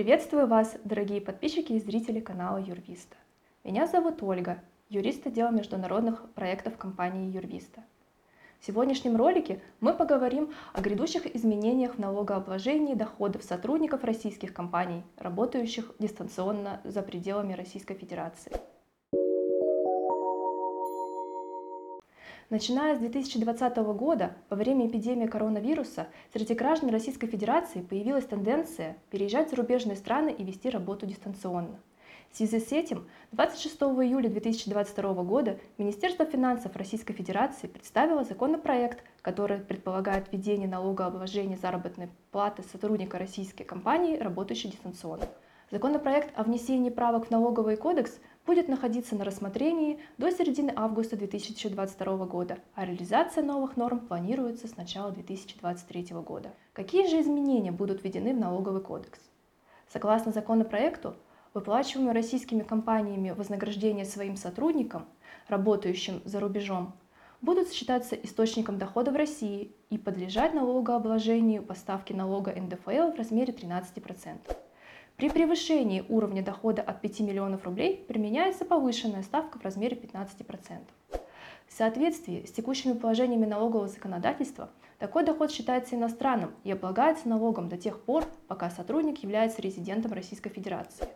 Приветствую вас, дорогие подписчики и зрители канала Юрвиста. Меня зовут Ольга, юрист отдела международных проектов компании Юрвиста. В сегодняшнем ролике мы поговорим о грядущих изменениях в налогообложении доходов сотрудников российских компаний, работающих дистанционно за пределами Российской Федерации. Начиная с 2020 года, во время эпидемии коронавируса, среди граждан Российской Федерации появилась тенденция переезжать в зарубежные страны и вести работу дистанционно. В связи с этим 26 июля 2022 года Министерство финансов Российской Федерации представило законопроект, который предполагает введение налогообложения заработной платы сотрудника российской компании, работающей дистанционно. Законопроект о внесении правок в налоговый кодекс будет находиться на рассмотрении до середины августа 2022 года, а реализация новых норм планируется с начала 2023 года. Какие же изменения будут введены в налоговый кодекс? Согласно законопроекту, выплачиваемые российскими компаниями вознаграждения своим сотрудникам, работающим за рубежом, будут считаться источником дохода в России и подлежать налогообложению по ставке налога НДФЛ в размере 13%. При превышении уровня дохода от 5 миллионов рублей применяется повышенная ставка в размере 15%. В соответствии с текущими положениями налогового законодательства, такой доход считается иностранным и облагается налогом до тех пор, пока сотрудник является резидентом Российской Федерации.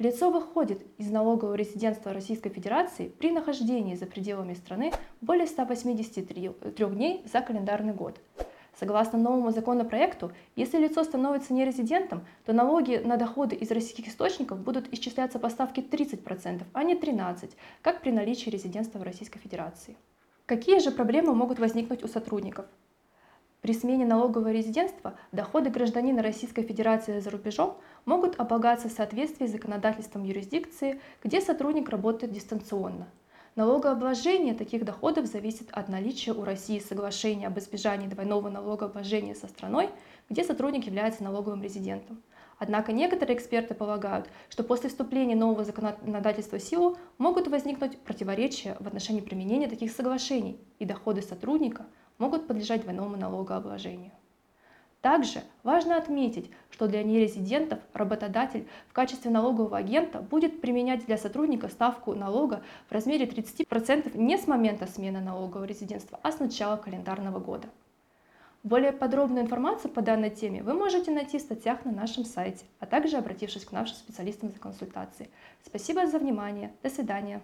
Лицо выходит из налогового резидентства Российской Федерации при нахождении за пределами страны более 183 дней за календарный год – Согласно новому законопроекту, если лицо становится нерезидентом, то налоги на доходы из российских источников будут исчисляться по ставке 30%, а не 13%, как при наличии резидентства в Российской Федерации. Какие же проблемы могут возникнуть у сотрудников? При смене налогового резидентства доходы гражданина Российской Федерации за рубежом могут облагаться в соответствии с законодательством юрисдикции, где сотрудник работает дистанционно – Налогообложение таких доходов зависит от наличия у России соглашения об избежании двойного налогообложения со страной, где сотрудник является налоговым резидентом. Однако некоторые эксперты полагают, что после вступления нового законодательства в силу могут возникнуть противоречия в отношении применения таких соглашений, и доходы сотрудника могут подлежать двойному налогообложению. Также важно отметить, что для нерезидентов работодатель в качестве налогового агента будет применять для сотрудника ставку налога в размере 30% не с момента смены налогового резидентства, а с начала календарного года. Более подробную информацию по данной теме вы можете найти в статьях на нашем сайте, а также обратившись к нашим специалистам за консультацией. Спасибо за внимание. До свидания.